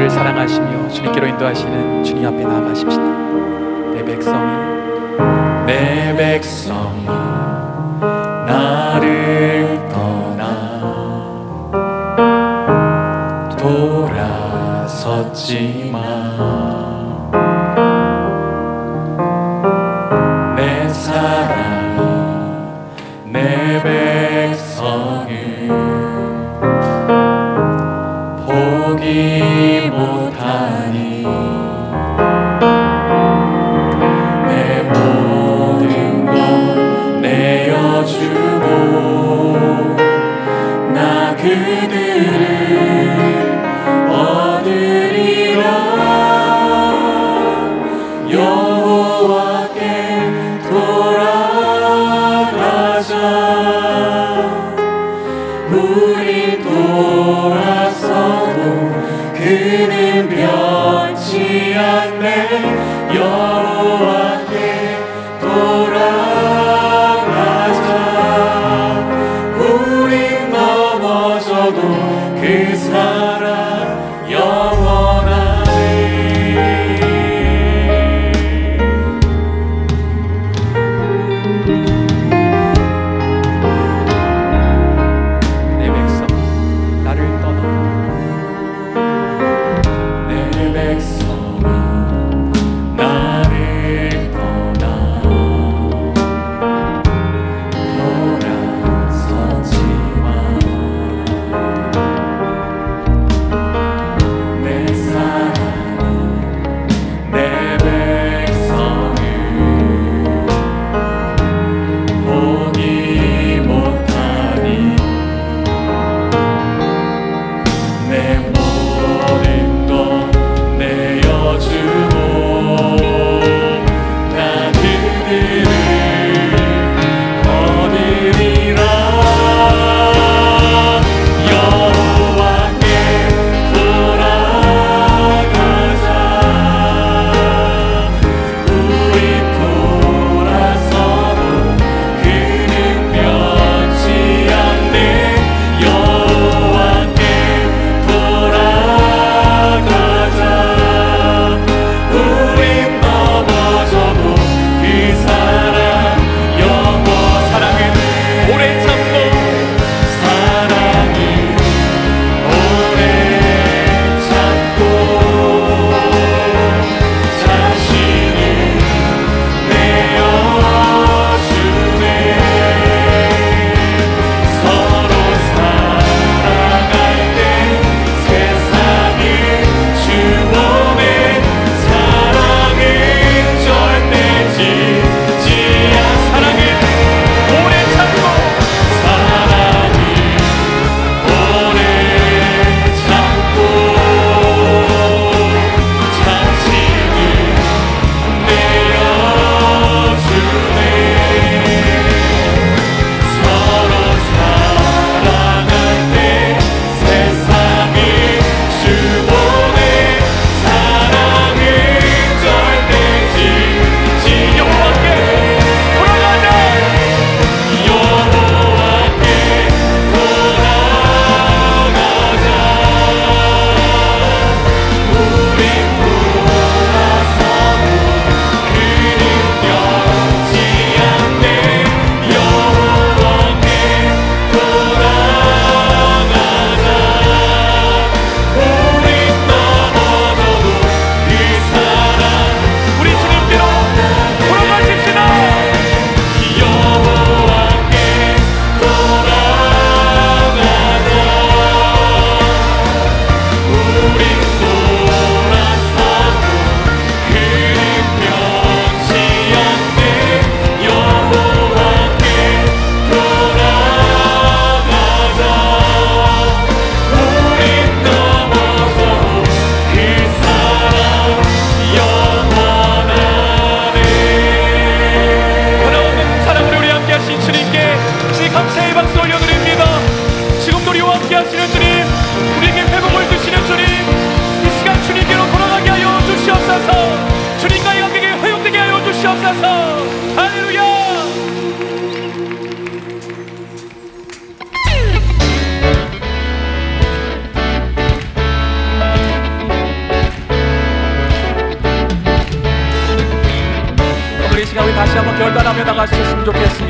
우리를 사랑하시며 주님께로 인도하시는 주님 앞에 나아가십시다. 내 백성이 내 백성이 나를 떠나 돌아섰지만 내 사랑이 내 백성 결단하며 나갈 수 있으면 좋겠습니다.